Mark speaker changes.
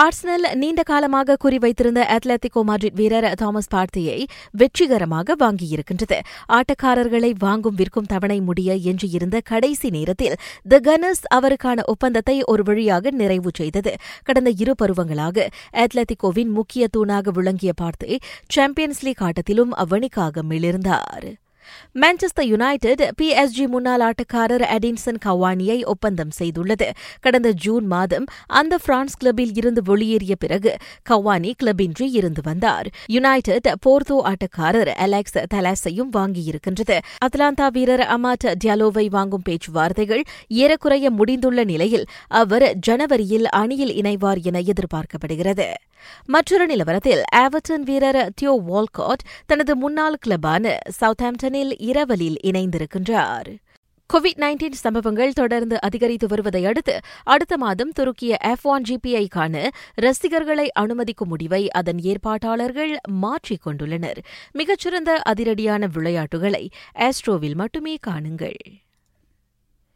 Speaker 1: Arsenal நீண்ட காலமாக குறிவைத்திருந்த அத்லetico Madrid வீரர் தாமஸ் பார்த்தியை வெற்றிகரமாக வாங்கியிருக்கின்றது. ஆட்டக்காரர்களை வாங்கும் விற்கும் தவணை முடிய எஞ்சியிருந்த கடைசி நேரத்தில் த கனஸ் அவருக்கான ஒப்பந்தத்தை ஒரு வழியாக நிறைவு செய்தது. கடந்த இரு பருவங்களாக அத்லெட்டிகோவின் முக்கிய தூணாக விளங்கிய பார்த்தே சாம்பியன்ஸ் லீக் ஆட்டத்திலும் அவ்வணிக்காக மிளிர்ந்தார். மான்செஸ்டர் யுனைடெட் பிஎஸ்ஜி முன்னாள் ஆட்டக்காரர் அடின்சன் கவானியை ஒப்பந்தம் செய்துள்ளது. கடந்த ஜூன் மாதம் அந்த பிரான்ஸ் கிளப்பில் இருந்து வெளியேறிய பிறகு கவானி கிளப்பின்றி இருந்து வந்தார். யுனைடெட் போர்தோ ஆட்டக்காரர் அலெக்ஸ் தலாஸையும் வாங்கியிருக்கின்றது. அத்லாந்தா வீரர் அமாட் டியாலோவை வாங்கும் பேச்சுவார்த்தைகள் ஏறக்குறைய முடிந்துள்ள நிலையில் அவர் ஜனவரியில் அணியில் இணைவார் என எதிர்பார்க்கப்படுகிறது. மற்றொரு நிலவரத்தில் ஆவர்டன் வீரர் தியோ வால்காட் தனது முன்னாள் கிளப்பான சவுத்ஹாம்டனில் இரவலில் இணைந்திருக்கின்றார். கோவிட் நைன்டீன் சம்பவங்கள் தொடர்ந்து அதிகரித்து வருவதை அடுத்து அடுத்த மாதம் துருக்கிய எஃப் ஒன் ஜிபிஐக்கான ரசிகர்களை அனுமதிக்கும் முடிவை அதன் ஏற்பாட்டாளர்கள் மாற்றிக் கொண்டுள்ளனர். மிகச்சிறந்த அதிரடியான விளையாட்டுகளை ஆஸ்ட்ரோவில் மட்டுமே காணுங்கள்.